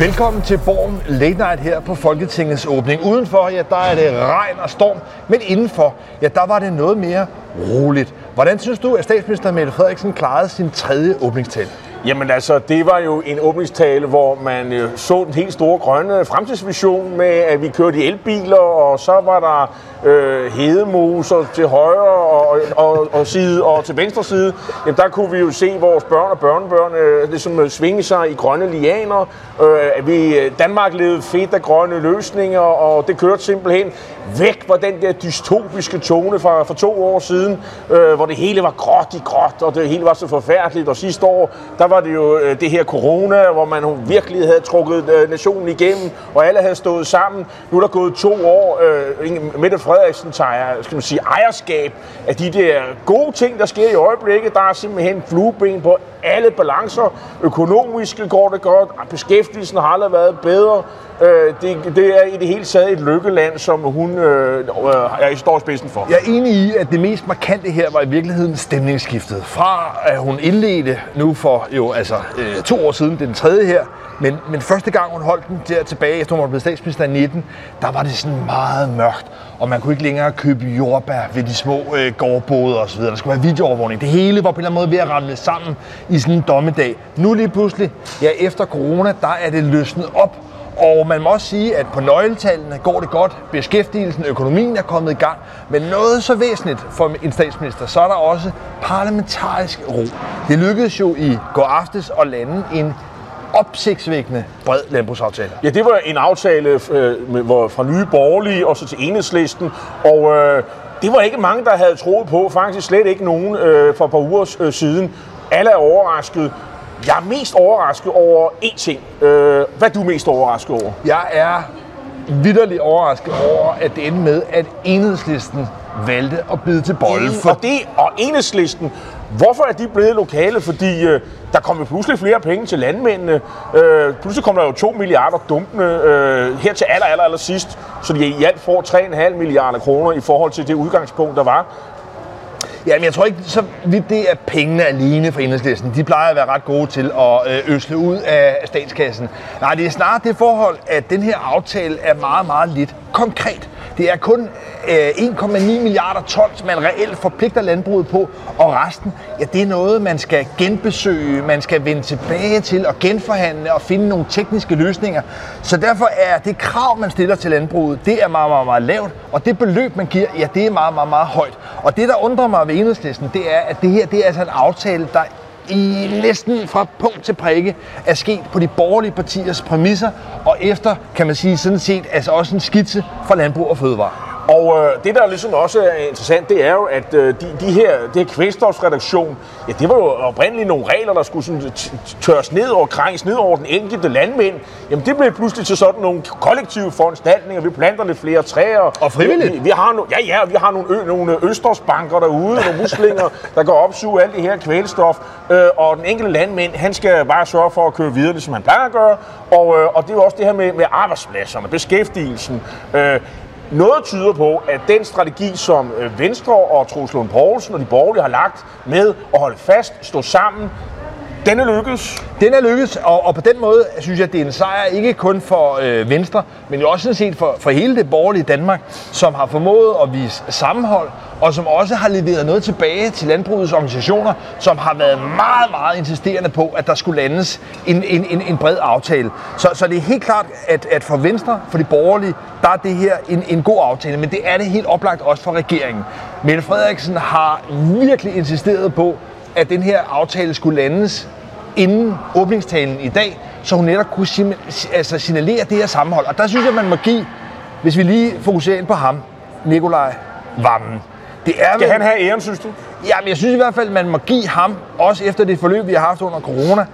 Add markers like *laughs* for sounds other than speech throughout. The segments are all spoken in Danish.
Velkommen til Borgen Late Night her på Folketingets åbning. Udenfor, ja, der er det regn og storm, men indenfor, ja, der var det noget mere roligt. Hvordan synes du, at statsminister Mette Frederiksen klarede sin tredje åbningstale? Jamen altså, det var jo en åbningstale, hvor man øh, så den helt store grønne fremtidsvision med, at vi kørte i elbiler, og så var der øh, hedemoser til højre og, og, og, side, og til venstre side. Jamen, der kunne vi jo se vores børn og børnebørn øh, ligesom øh, svinge sig i grønne lianer. Øh, at vi, øh, Danmark levede fedt af grønne løsninger, og det kørte simpelthen væk fra den der dystopiske tone fra, for to år siden, øh, hvor det hele var gråt i gråt, og det hele var så forfærdeligt. Og sidste år, der var det jo øh, det her corona, hvor man virkelig havde trukket øh, nationen igennem, og alle havde stået sammen. Nu er der gået to år. Øh, Mette Frederiksen tager skal man sige, ejerskab af de der gode ting, der sker i øjeblikket. Der er simpelthen flueben på alle balancer. Økonomisk går det godt, beskæftigelsen har aldrig været bedre. Øh, det, det er i det hele taget et lykkeland, som hun øh, øh er i stor spidsen for. Jeg er enig i, at det mest markante her var i virkeligheden stemningsskiftet. Fra at hun indledte nu for jo altså øh, to år siden, den tredje her, men, men første gang hun holdt den der tilbage, efter hun var blevet statsminister i 19, der var det sådan meget mørkt, og man kunne ikke længere købe jordbær ved de små øh, gårdboder osv. Der skulle være videoovervågning. Det hele var på en eller anden måde ved at ramle sammen i sådan en dommedag. Nu lige pludselig, ja efter corona, der er det løsnet op, og man må også sige, at på nøgletallene går det godt. Beskæftigelsen, økonomien er kommet i gang. Men noget så væsentligt for en statsminister, så er der også parlamentarisk ro. Det lykkedes jo i går aftes at lande en opsigtsvækkende bred landbrugsaftale. Ja, det var en aftale øh, hvor, fra Nye Borgerlige og så til Enhedslisten. Og øh, det var ikke mange, der havde troet på. Faktisk slet ikke nogen øh, for et par uger øh, siden. Alle er overrasket. Jeg er mest overrasket over én ting. Øh, hvad er du mest overrasket over? Jeg er vidderligt overrasket over, at det endte med, at enhedslisten valgte at bide til bolle. For... Og, det, og enhedslisten, hvorfor er de blevet lokale? Fordi øh, der kommer pludselig flere penge til landmændene. Øh, pludselig kommer der jo 2 milliarder dumpende øh, her til aller, aller, aller sidst, så de i alt får 3,5 milliarder kroner i forhold til det udgangspunkt, der var. Jamen, jeg tror ikke, så vidt det er pengene alene for enhedslisten. De plejer at være ret gode til at øh, øsle ud af statskassen. Nej, det er snarere det forhold, at den her aftale er meget, meget lidt konkret. Det er kun øh, 1,9 milliarder tons, man reelt forpligter landbruget på, og resten, ja, det er noget, man skal genbesøge, man skal vende tilbage til og genforhandle og finde nogle tekniske løsninger. Så derfor er det krav, man stiller til landbruget, det er meget, meget, meget lavt, og det beløb, man giver, ja, det er meget, meget, meget højt. Og det, der undrer mig ved enhedslisten, det er, at det her, det er altså en aftale, der i næsten fra punkt til prikke er sket på de borgerlige partiers præmisser, og efter, kan man sige, sådan set altså også en skitse for landbrug og fødevare. Og øh, det, der ligesom også er interessant, det er jo, at øh, de, de her, det her kvælstofsreduktion, ja, det var jo oprindeligt nogle regler, der skulle sådan tørres ned og krænges ned over den enkelte landmænd. Jamen, det blev pludselig til sådan nogle kollektive foranstaltninger. Vi planter lidt flere træer. Og frivilligt. Vi, vi har no, ja, ja, vi har nogle, ø, nogle østersbanker derude, nogle muslinger, *laughs* der går opsuge alt det her kvælstof. Øh, og den enkelte landmænd, han skal bare sørge for at køre videre, som han plejer at gøre. Og, øh, og det er jo også det her med, med arbejdspladserne, beskæftigelsen. Øh, noget tyder på, at den strategi, som øh, Venstre og Troels Lund Poulsen og de borgerlige har lagt med at holde fast, stå sammen, den er lykkedes. Den er lykkedes, og, og på den måde synes jeg, at det er en sejr ikke kun for øh, Venstre, men jo også sådan set for, for hele det borgerlige Danmark, som har formået at vise sammenhold, og som også har leveret noget tilbage til landbrugets organisationer, som har været meget, meget insisterende på, at der skulle landes en, en, en, en bred aftale. Så, så det er helt klart, at, at for Venstre, for de borgerlige, der er det her en, en god aftale, men det er det helt oplagt også for regeringen. Mette Frederiksen har virkelig insisteret på, at den her aftale skulle landes inden åbningstalen i dag, så hun netop kunne altså signalere det her sammenhold. Og der synes jeg, man må give, hvis vi lige fokuserer ind på ham, Nikolaj Vammen. Det er Skal vel... han have æren, synes du? Ja, men jeg synes i hvert fald, man må give ham, også efter det forløb, vi har haft under corona,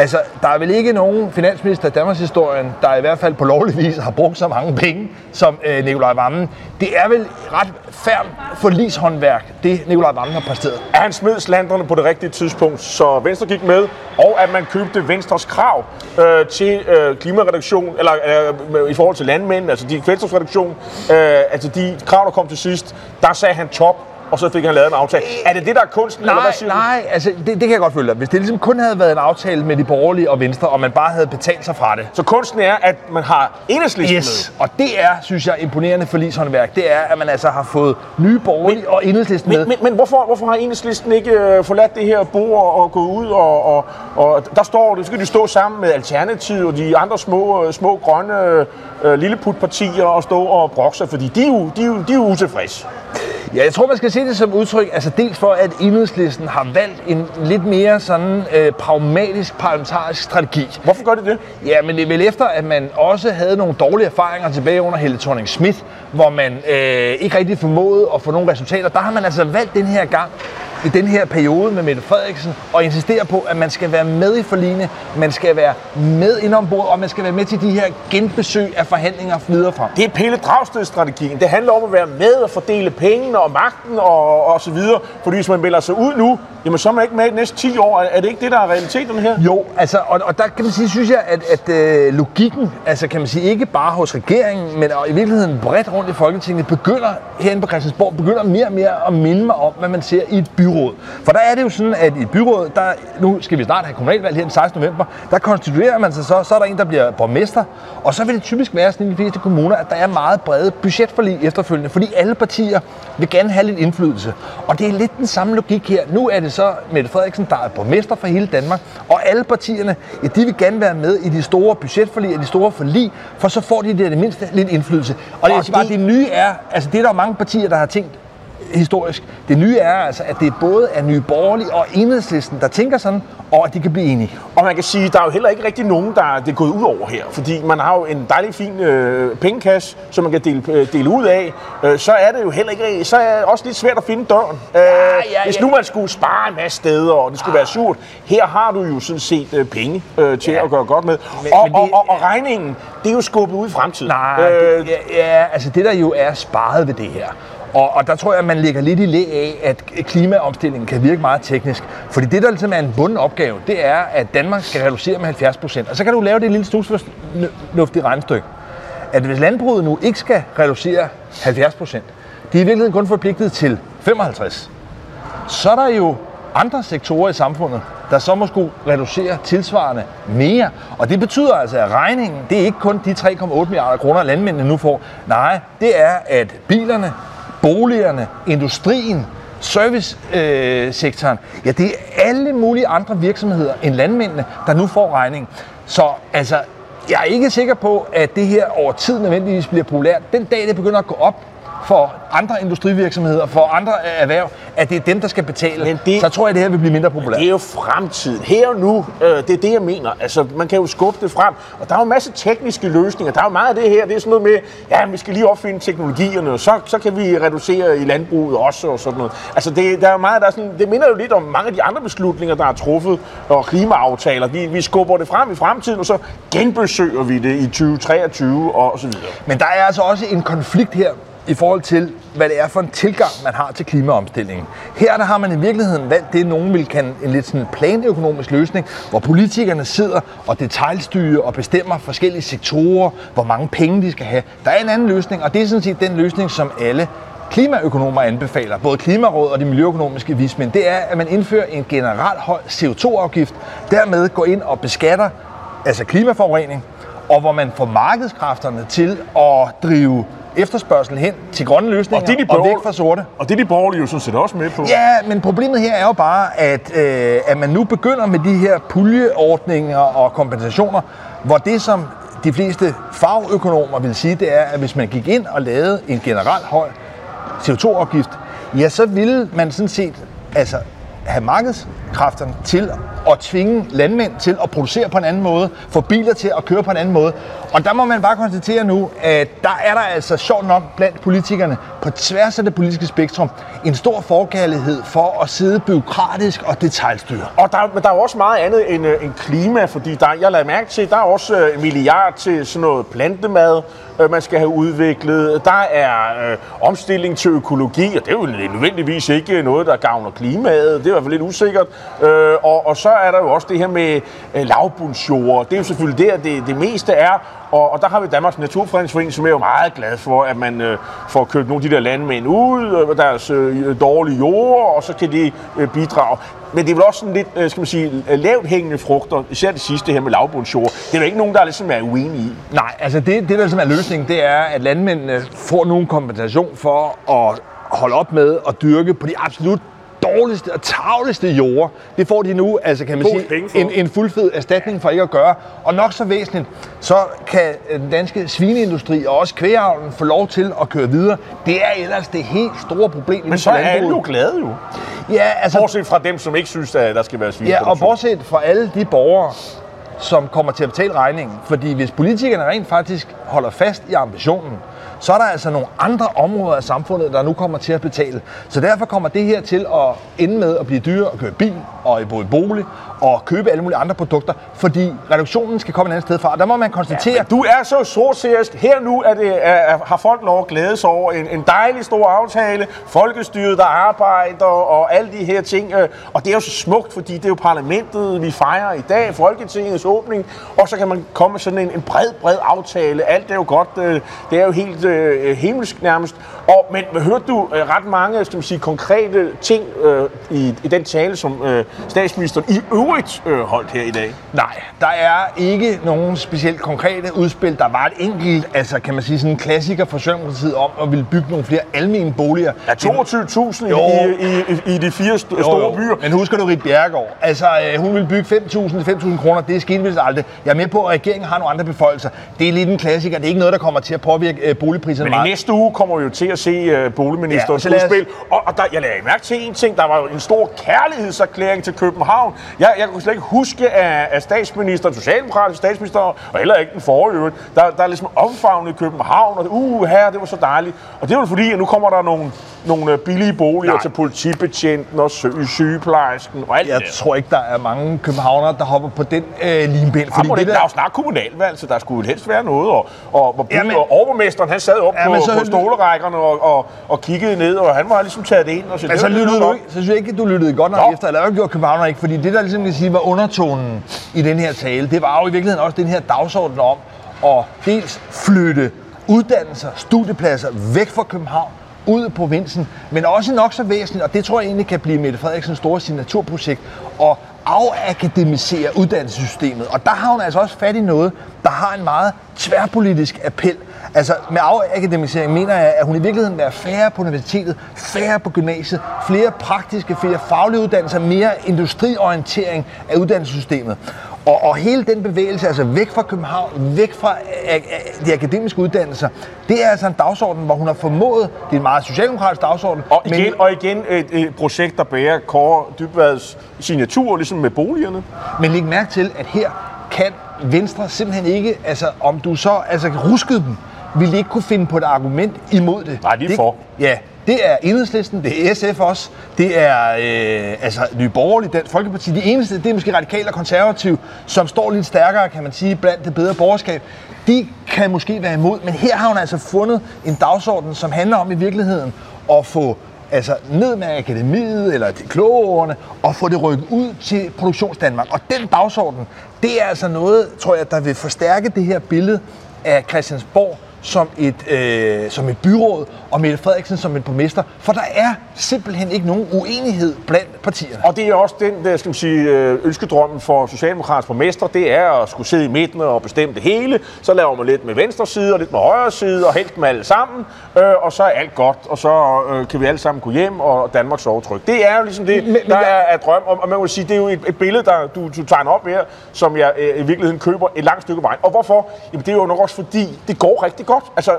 Altså, der er vel ikke nogen finansminister i Danmarks historien, der i hvert fald på lovlig vis har brugt så mange penge som øh, Nikolaj Vammen. Det er vel ret færd forlishåndværk, det Nikolaj Vammen har præsteret. At han smed slanderne på det rigtige tidspunkt, så Venstre gik med, og at man købte Venstres krav øh, til øh, klimareduktion, eller øh, i forhold til landmænd, altså de kvælstofreduktion, øh, altså de krav, der kom til sidst, der sagde han top og så fik han lavet en aftale. Er det det, der er kunsten, eller hvad Nej, siger nej, altså det, det kan jeg godt følge dig. Hvis det ligesom kun havde været en aftale med de borgerlige og Venstre, og man bare havde betalt sig fra det? Så kunsten er, at man har enhedslisten Yes, og det er, synes jeg, imponerende forligshåndværk. Det er, at man altså har fået nye borgerlige og enhedslisten med. med. Men, men, men hvorfor, hvorfor har enhedslisten ikke øh, forladt det her bord og gået ud, og, og, og der står det, så kan de stå sammen med Alternativet og de andre små, øh, små grønne øh, lilleputpartier og stå og brokke sig, fordi de er jo, de er jo, de er jo utilfredse. Ja, jeg tror, man skal se det som udtryk, altså dels for, at enhedslisten har valgt en lidt mere sådan øh, pragmatisk parlamentarisk strategi. Hvorfor gør de det? Ja, men det er vel efter, at man også havde nogle dårlige erfaringer tilbage under Helle thorning Schmidt, hvor man øh, ikke rigtig formåede at få nogle resultater. Der har man altså valgt den her gang, i den her periode med Mette Frederiksen, og insistere på, at man skal være med i forligene, man skal være med ind ombord, og man skal være med til de her genbesøg af forhandlinger videre frem. Det er Pelle Dragsted-strategien. Det handler om at være med og fordele pengene og magten og, og så videre. Fordi hvis man melder sig ud nu, jamen så er man ikke med i de næste 10 år. Er det ikke det, der er realiteten her? Jo, altså, og, og der kan man sige, synes jeg, at, at øh, logikken, altså kan man sige, ikke bare hos regeringen, men og i virkeligheden bredt rundt i Folketinget, begynder herinde på Christiansborg, begynder mere og mere at minde mig om, hvad man ser i et byråd. For der er det jo sådan, at i et byråd, der, nu skal vi snart have kommunalvalg her den 16. november, der konstituerer man sig så, så er der en, der bliver borgmester, og så vil det typisk være sådan i de fleste kommuner, at der er meget brede budgetforlig efterfølgende, fordi alle partier vil gerne have lidt indflydelse. Og det er lidt den samme logik her. Nu er det så Mette Frederiksen, der er borgmester for hele Danmark, og alle partierne, ja, de vil gerne være med i de store budgetforlig og de store forlig, for så får de det, det mindste lidt indflydelse. Og det, Og jeg siger bare, det- nye er, altså det er der mange partier, der har tænkt historisk. Det nye er altså, at det både er Nye Borgerlige og Enhedslisten, der tænker sådan, og at de kan blive enige. Og man kan sige, der er jo heller ikke rigtig nogen, der er det er gået ud over her. Fordi man har jo en dejlig fin øh, pengekasse, som man kan dele, øh, dele ud af. Øh, så er det jo heller ikke, så er det også lidt svært at finde døren. Øh, ja, hvis ja. nu man skulle spare en masse steder, og det skulle være surt. Her har du jo sådan set øh, penge øh, til Ja. at gøre godt med. Men- og, men det- og, og, og regningen, det er jo skubbet ud i fremtiden. Nej, Øh, det, ja, ja, altså det der jo er sparet ved det her, og, og der tror jeg, at man ligger lidt i læ af, at klimaomstillingen kan virke meget teknisk. Fordi det, der ligesom er en bunden opgave, det er, at Danmark skal reducere med 70 procent. Og så kan du lave det lille snusfornuftige regnstykke, at hvis landbruget nu ikke skal reducere 70 procent, de er i virkeligheden kun forpligtet til 55 så er der jo andre sektorer i samfundet, der så må skulle reducere tilsvarende mere. Og det betyder altså, at regningen, det er ikke kun de 3,8 milliarder kroner, landmændene nu får. Nej, det er, at bilerne, boligerne, industrien, servicesektoren, øh, ja, det er alle mulige andre virksomheder end landmændene, der nu får regningen. Så altså, jeg er ikke sikker på, at det her over tid nødvendigvis bliver populært. Den dag, det begynder at gå op for andre industrivirksomheder, for andre erhverv, at det er dem, der skal betale, Men det- så tror jeg, at det her vil blive mindre populært. Det er jo fremtiden. Her og nu, øh, det er det, jeg mener. Altså, man kan jo skubbe det frem. Og der er jo en masse tekniske løsninger. Der er jo meget af det her. Det er sådan noget med, ja, vi skal lige opfinde teknologierne, og så, så kan vi reducere i landbruget også og sådan noget. Altså, det, der er meget, der er sådan, det minder jo lidt om mange af de andre beslutninger, der er truffet, og klimaaftaler. Vi, vi skubber det frem i fremtiden, og så genbesøger vi det i 2023 og så videre. Men der er altså også en konflikt her i forhold til, hvad det er for en tilgang, man har til klimaomstillingen. Her der har man i virkeligheden valgt det, nogen vil kalde en lidt sådan planøkonomisk løsning, hvor politikerne sidder og detaljstyrer og bestemmer forskellige sektorer, hvor mange penge de skal have. Der er en anden løsning, og det er sådan set den løsning, som alle klimaøkonomer anbefaler, både Klimarådet og de miljøøkonomiske vismænd, det er, at man indfører en generel høj CO2-afgift, dermed går ind og beskatter altså klimaforurening, og hvor man får markedskræfterne til at drive efterspørgsel hen til grønne løsninger Og det er de og væk fra sorte. Og det er de borgerlige jo sådan set også med på. Ja, men problemet her er jo bare, at, øh, at man nu begynder med de her puljeordninger og kompensationer, hvor det, som de fleste fagøkonomer vil sige, det er, at hvis man gik ind og lavede en generelt høj CO2-afgift, ja, så ville man sådan set altså, have markedskræfterne til at tvinge landmænd til at producere på en anden måde, få biler til at køre på en anden måde. Og der må man bare konstatere nu, at der er der altså sjovt nok blandt politikerne på tværs af det politiske spektrum en stor forkærlighed for at sidde byråkratisk og detaljstyre. Og der, men der er jo også meget andet end, øh, end klima, fordi der, jeg lader mærke til, der er også øh, en milliard til sådan noget plantemad, øh, man skal have udviklet. Der er øh, omstilling til økologi, og det er jo nødvendigvis ikke noget, der gavner klimaet. Det er i hvert fald lidt usikkert. Øh, og, og så er der jo også det her med øh, lavbundsjord. Det er jo selvfølgelig der, det, det meste er. Og, og der har vi Danmarks Naturfredningsforening, som er jo meget glad for, at man øh, får købt nogle af de der landmænd ud, øh, deres øh, dårlige jord, og så kan de øh, bidrage. Men det er vel også sådan lidt, øh, skal man sige, øh, lavt hængende frugter, især det sidste her med lavbundsjord. Det er jo ikke nogen, der ligesom er uenige i. Nej, altså det, det der ligesom er løsningen, det er, at landmændene får nogen kompensation for at holde op med at dyrke på de absolut dårligste og tavligste jord. Det får de nu, altså kan man God sige, en, en fuldfed erstatning for ikke at gøre. Og nok så væsentligt, så kan den danske svineindustri og også kvægeavlen få lov til at køre videre. Det er ellers det helt store problem Men så er alle jo glade jo. Ja, altså, Bortset fra dem, som ikke synes, at der skal være Ja, svineproduktion. og bortset fra alle de borgere, som kommer til at betale regningen. Fordi hvis politikerne rent faktisk holder fast i ambitionen, så er der altså nogle andre områder af samfundet, der nu kommer til at betale. Så derfor kommer det her til at ende med at blive dyrere at køre bil og bo i bolig og købe alle mulige andre produkter, fordi reduktionen skal komme et andet sted fra. Og der må man konstatere, Ja, du er så sortseriøst. Her nu er det, er, har folk lov at glæde sig over en, en dejlig stor aftale, folkestyret, der arbejder og alle de her ting. Øh, og det er jo så smukt, fordi det er jo parlamentet, vi fejrer i dag, Folketingets åbning, og så kan man komme med sådan en, en bred, bred aftale. Alt er jo godt. Øh, det er jo helt Øh, øh, himmelsk nærmest. Og, men hørte du øh, ret mange skal man sige, konkrete ting øh, i, i den tale, som øh, statsministeren i øvrigt øh, holdt her i dag? Nej, der er ikke nogen specielt konkrete udspil. Der var et enkelt, altså kan man sige, sådan en klassiker for Socialdemokratiet om at ville bygge nogle flere almene boliger. Ja, 22.000 Jo. i, i, i, i de fire st- Jo, store jo. byer. Men husker du Rit Bjerregaard? Altså, øh, hun vil bygge 5.000 til 5.000 kroner. Det skete vist aldrig. Jeg er med på, at regeringen har nogle andre beføjelser. Det er lidt en klassiker. Det er ikke noget, der kommer til at påvirke øh, boligpriserne Men i meget. næste uge kommer vi jo til at se uh, boligministerens Ja, ja, os- udspil. Og, og der, jeg lagde mærke til en ting. Der var jo en stor kærlighedserklæring til København. Jeg, jeg kunne slet ikke huske, at, at statsministeren, socialdemokratisk statsminister, og heller ikke den forrige, der, der er ligesom omfavnet København, og uh, her, det var så dejligt. Og det er jo fordi, at nu kommer der nogle, nogle øh, billige boliger Nej. til politibetjenten og sy- sygeplejersken og alt Jeg det tror ikke, der er mange københavnere, der hopper på den øh, limpind. Fordi det det der... der er jo snart kommunalvalg, så der skulle helst være noget. Og, og, og, Jamen- og overborgmesteren, han sad op Ja, ja, men på, så- på stolerækkerne og, og, og kiggede ned, og han var ligesom taget det ind. Og så, Men så det var- lyttede du ikke, så synes jeg ikke, at du lyttede godt nok Nå. efter, eller hvad gjorde københavner ikke, fordi det der ligesom kan sige var undertonen i den her tale, det var jo i virkeligheden også den her dagsorden om at dels flytte uddannelser, studiepladser væk fra København, ud i provinsen, men også nok så væsentligt, og det tror jeg egentlig kan blive Mette Frederiksens store signaturprojekt, at afakademisere uddannelsessystemet. Og der har hun altså også fat i noget, der har en meget tværpolitisk appel. Altså med afakademisering mener jeg, at hun i virkeligheden vil være færre på universitetet, færre på gymnasiet, flere praktiske, flere faglige uddannelser, mere industriorientering af uddannelsessystemet. Og, og hele den bevægelse, altså væk fra København, væk fra a- a- de akademiske uddannelser, det er altså en dagsorden, hvor hun har formået, det er en meget socialdemokratisk dagsorden, Og igen, og igen et, et projekt, der bærer Kåre Dybvads signatur, ligesom med boligerne. Men læg mærke til, at her kan Venstre simpelthen ikke, altså om du så altså, ruskede dem, ville de ikke kunne finde på et argument imod det. Nej, de er det, for. Ja, det er Enhedslisten, det er SF også, det er øh, altså Nye Borgerlige, Dansk Folkeparti. De eneste, det er måske radikale og konservative, som står lidt stærkere, kan man sige, blandt det bedre borgerskab. De kan måske være imod, men her har hun altså fundet en dagsorden, som handler om i virkeligheden at få altså ned med akademiet eller de kloge årene, og få det rykket ud til produktionsdanmark. Og den dagsorden, det er altså noget, tror jeg, der vil forstærke det her billede af Christiansborg som et, øh, som et byråd, og Mette Frederiksen som en borgmester, for der er simpelthen ikke nogen uenighed blandt partierne. Og det er også den, der skal man sige, øh, ønskedrømmen for Socialdemokratiske borgmester, det er at skulle sidde i midten og bestemme det hele. Så laver man lidt med venstre side og lidt med højre side, og helst med alle sammen, øh, og så er alt godt, og så øh, kan vi alle sammen gå hjem, og Danmark sover trygt. Det er jo ligesom det, Men- der jeg- er, er drøm, og og man må sige, det er jo et, et billede, der du, du tegner op her, som jeg øh, i virkeligheden køber et langt stykke vej. Og hvorfor? Jamen det er jo nok også fordi, det går rigtig godt. Altså,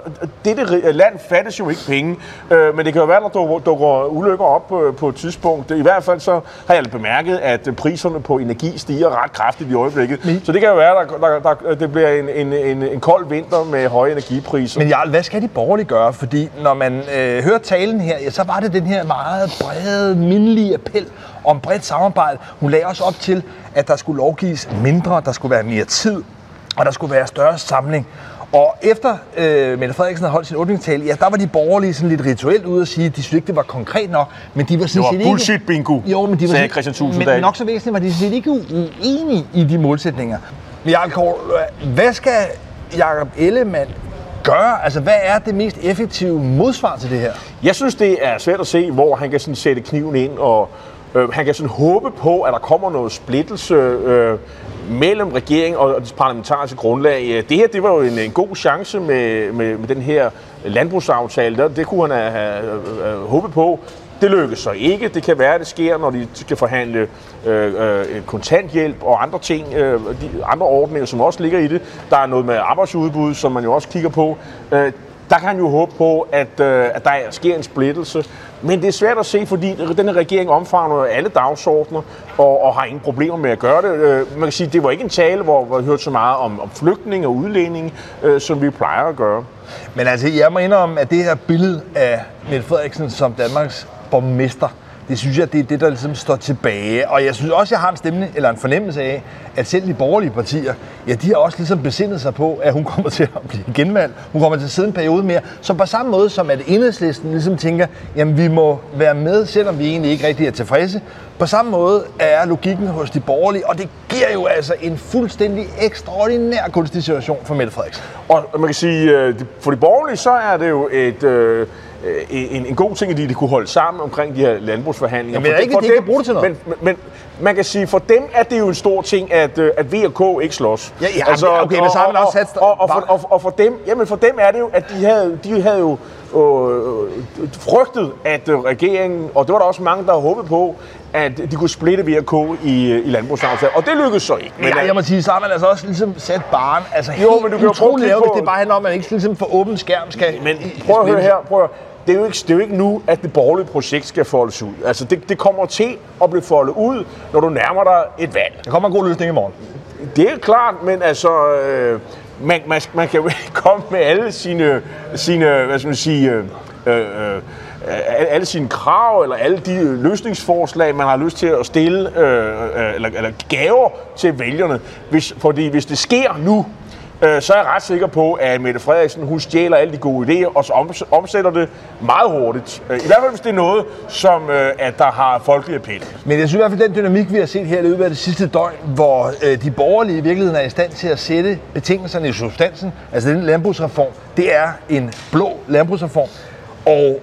dette land fattes jo ikke penge, øh, men det kan jo være, der dukker, dukker ulykker op øh, på et tidspunkt. I hvert fald så har jeg bemærket, at priserne på energi stiger ret kraftigt i øjeblikket. Så det kan jo være, der, der, der, det bliver en, en, en, en kold vinter med høje energipriser. Men Jarl, hvad skal de borgerlige gøre? Fordi når man øh, hører talen her, ja, så var det den her meget brede, mindelige appel om bredt samarbejde. Hun lagde også op til, at der skulle lovgives mindre, der skulle være mere tid, og der skulle være større samling. Og efter øh, Mette Frederiksen havde holdt sin åbningstale, ja, der var de borgerlige sådan lidt rituelt ude at sige, at de synes ikke, det var konkret nok, men de var sådan Det var set ikke... bullshit bingo, jo, men de var sagde Christian Tulsendal. Men nok så væsentligt var de sådan set ikke uenige i de målsætninger. Men Jarl Kåre, hvad skal Jacob Ellemann gøre? Altså, hvad er det mest effektive modsvar til det her? Jeg synes, det er svært at se, hvor han kan sådan sætte kniven ind, og øh, han kan sådan håbe på, at der kommer noget splittelse øh, mellem regeringen og det parlamentariske grundlag. Øh, det her, det var jo en, en god chance med, med, med den her landbrugsaftale. Det, det kunne han have, have, have håbet på. Det lykkes så ikke. Det kan være, at det sker, når de skal forhandle øh, øh, kontanthjælp og andre ting, øh, de andre ordninger, som også ligger i det. Der er noget med arbejdsudbud, som man jo også kigger på. Øh, der kan han jo håbe på, at, øh, at der sker en splittelse. Men det er svært at se, fordi den her regering omfavner alle dagsordner og, og har ingen problemer med at gøre det. Øh, man kan sige, det var ikke en tale, hvor, hvor vi hørte så meget om, om flygtning og udlænding, øh, som vi plejer at gøre. Men altså, jeg må indrømme, at det her billede af Mette Frederiksen som Danmarks borgmester, det synes jeg, det er det, der ligesom står tilbage. Og jeg synes også, jeg har en stemme, eller en fornemmelse af, at selv de borgerlige partier, ja, de har også ligesom besindet sig på, at hun kommer *laughs* til at blive genvalgt. Hun kommer til at sidde en periode mere. Så på samme måde som at enhedslisten ligesom tænker, jamen vi må være med, selvom vi egentlig ikke rigtig er tilfredse. På samme måde er logikken hos de borgerlige, og det giver jo altså en fuldstændig ekstraordinær kunstig situation for Mette Frederiksen. Og man kan sige, øh, for de borgerlige, så er det jo et... Øh, en, en god ting, at de kunne holde sammen omkring de her landbrugsforhandlinger. Jamen, for, ikke, for de dem, kan bruge det til noget. Men, men, man kan sige, for dem er det jo en stor ting, at, øh, at VK ikke slås. Ja, ja altså, okay, men så har man også sat... Og, og, og, for, og, og for dem, jamen for dem er det jo, at de havde, de havde jo øh, frygtet, at øh, regeringen, og det var der også mange, der håbede på, at de kunne splitte VK i, i landbrugsaftalen. Og det lykkedes så ikke. Men ja, jeg må sige, så har man altså også ligesom sat barn. Altså jo, men du kan jo prøve at det bare handler om, at man ikke ligesom for åben skærm skal... Men prøv at høre her, prøv at det er, jo ikke, det er jo ikke nu, at det borgerlige projekt skal foldes ud. Altså, det, det kommer til at blive foldet ud, når du nærmer dig et valg. Der kommer en god løsning i morgen. Det er klart, men altså... Øh, man, man, man kan jo ikke *laughs* komme med alle sine, sine hvad skal man sige, øh, øh, øh alle sine krav eller alle de løsningsforslag, man har lyst til at stille, øh, øh eller, eller gaver til vælgerne. Hvis, fordi hvis det sker nu, øh, så er jeg ret sikker på, at Mette Frederiksen hun stjæler alle de gode idéer, og så omsætter det meget hurtigt. Øh, I hvert fald, hvis det er noget, som øh, at der har folkelig appel. Men jeg synes i hvert fald, den dynamik, vi har set her i løbet af det sidste døgn, hvor øh, de borgerlige i virkeligheden er i stand til at sætte betingelserne i substansen, altså den landbrugsreform, det er en blå landbrugsreform. Og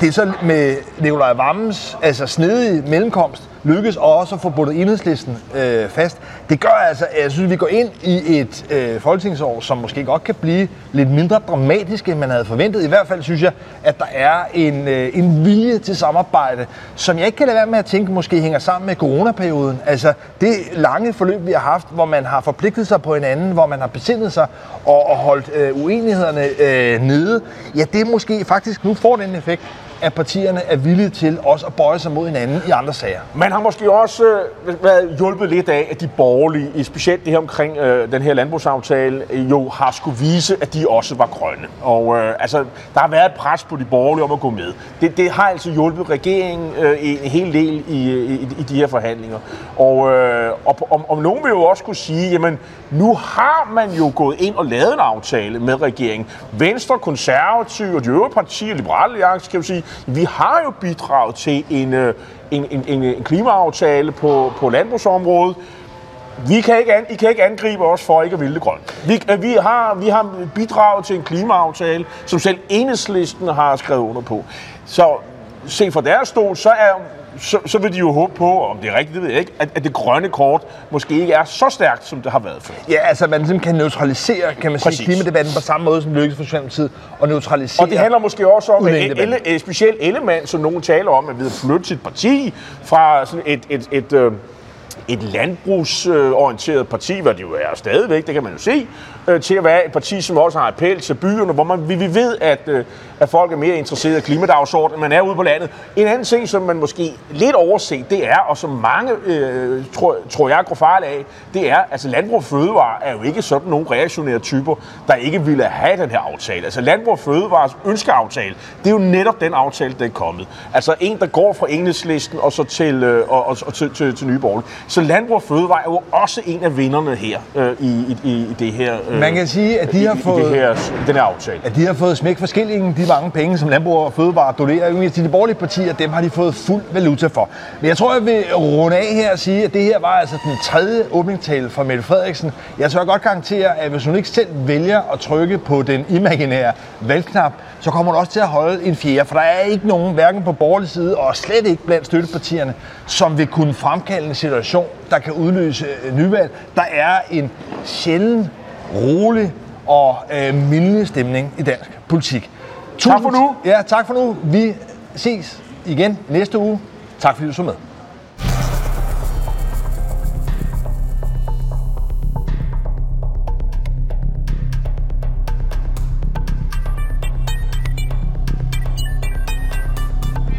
det er så med Nikolaj Vammens altså snedige mellemkomst, lykkes også at få bundet enhedslisten øh, fast. Det gør altså, at jeg synes, at vi går ind i et øh, folketingsår, som måske godt kan blive lidt mindre dramatisk, end man havde forventet. I hvert fald synes jeg, at der er en, øh, en vilje til samarbejde, som jeg ikke kan lade være med at tænke, måske hænger sammen med coronaperioden. Altså det lange forløb, vi har haft, hvor man har forpligtet sig på hinanden, hvor man har besindet sig og, og holdt øh, uenighederne øh, nede, ja, det måske faktisk nu får den effekt, at partierne er villige til også at bøje sig mod hinanden i andre sager. Man har måske også øh, været hjulpet lidt af, at de borgerlige, specielt det her omkring øh, den her landbrugsaftale, jo har skulle vise, at de også var grønne. Og øh, altså, der har været et pres på de borgerlige om at gå med. Det, det har altså hjulpet regeringen øh, en hel del i, i, i de her forhandlinger. Og, øh, og om, om nogen vil jo også kunne sige, jamen nu har man jo gået ind og lavet en aftale med regeringen. Venstre, konservative og de øvrige partier, Liberale Alliance, kan jo sige, vi har jo bidraget til en, øh, en, en, en, en klimaaftale på, på landbrugsområdet. Vi kan ikke an, I kan ikke angribe os for ikke at ville det grønt. Vi, øh, vi, har, vi har bidraget til en klimaaftale, som selv enhedslisten har skrevet under på. Så se fra deres stol, så er så, så vil de jo håbe på, om det er rigtigt, det ved jeg ikke, at, at det grønne kort måske ikke er så stærkt, som det har været før. Ja, altså man ligesom kan neutralisere, kan man Præcis. sige, klimadebatten på samme måde, som lykkes for Socialdemokratiet, og neutralisere Og det handler måske også om, at elle, specielt Ellemann, som nogen taler om, at vi har flyttet sit parti fra sådan et, et, et, et øh, et landbrugsorienteret parti, hvad det jo er stadigvæk, det kan man jo se, øh, til at være et parti, som også har appel til byerne, hvor man, vi, vi ved, at, øh, at folk er mere interesserede i klimadagsordenen, end man er ude på landet. En anden ting, som man måske lidt overset, det er, og som mange, øh, tror, tror jeg, går fejl af, det er, altså Landbrug og Fødevare er jo ikke sådan nogle reaktionære typer, der ikke ville have den her aftale. Altså Landbrug og Fødevares ønskeaftale, det er jo netop den aftale, der er kommet. Altså en, der går fra enhedslisten og så til, øh, og, og, og til, til, til Nye Borgerlige. Så Landbrug og Fødevare er jo også en af vinderne her øh, i, i, i det her. Øh, Man kan sige, at de i, har i fået- det her, den her aftale. at de har fået smæk for skillingen, de mange penge, som Landbrug og Fødevare donerer til de borgerlige partier, dem har de fået fuld valuta for. Men jeg tror, jeg vil runde af her og sige, at det her var altså den tredje åbningstale fra Mette Frederiksen. Jeg tør godt garantere, at hvis hun ikke selv vælger at trykke på den imaginære valgknap, så kommer hun også til at holde en fjerde, for der er ikke nogen, hverken på borgerlig side og slet ikke blandt støttepartierne, som vil kunne fremkalde en situation, der kan udløse øh, nyvalg. Der er en sjælden, rolig og øh, mildelig stemning i dansk politik. Tak for nu. Ja, tak for nu. Vi ses igen næste uge. Tak fordi du så med.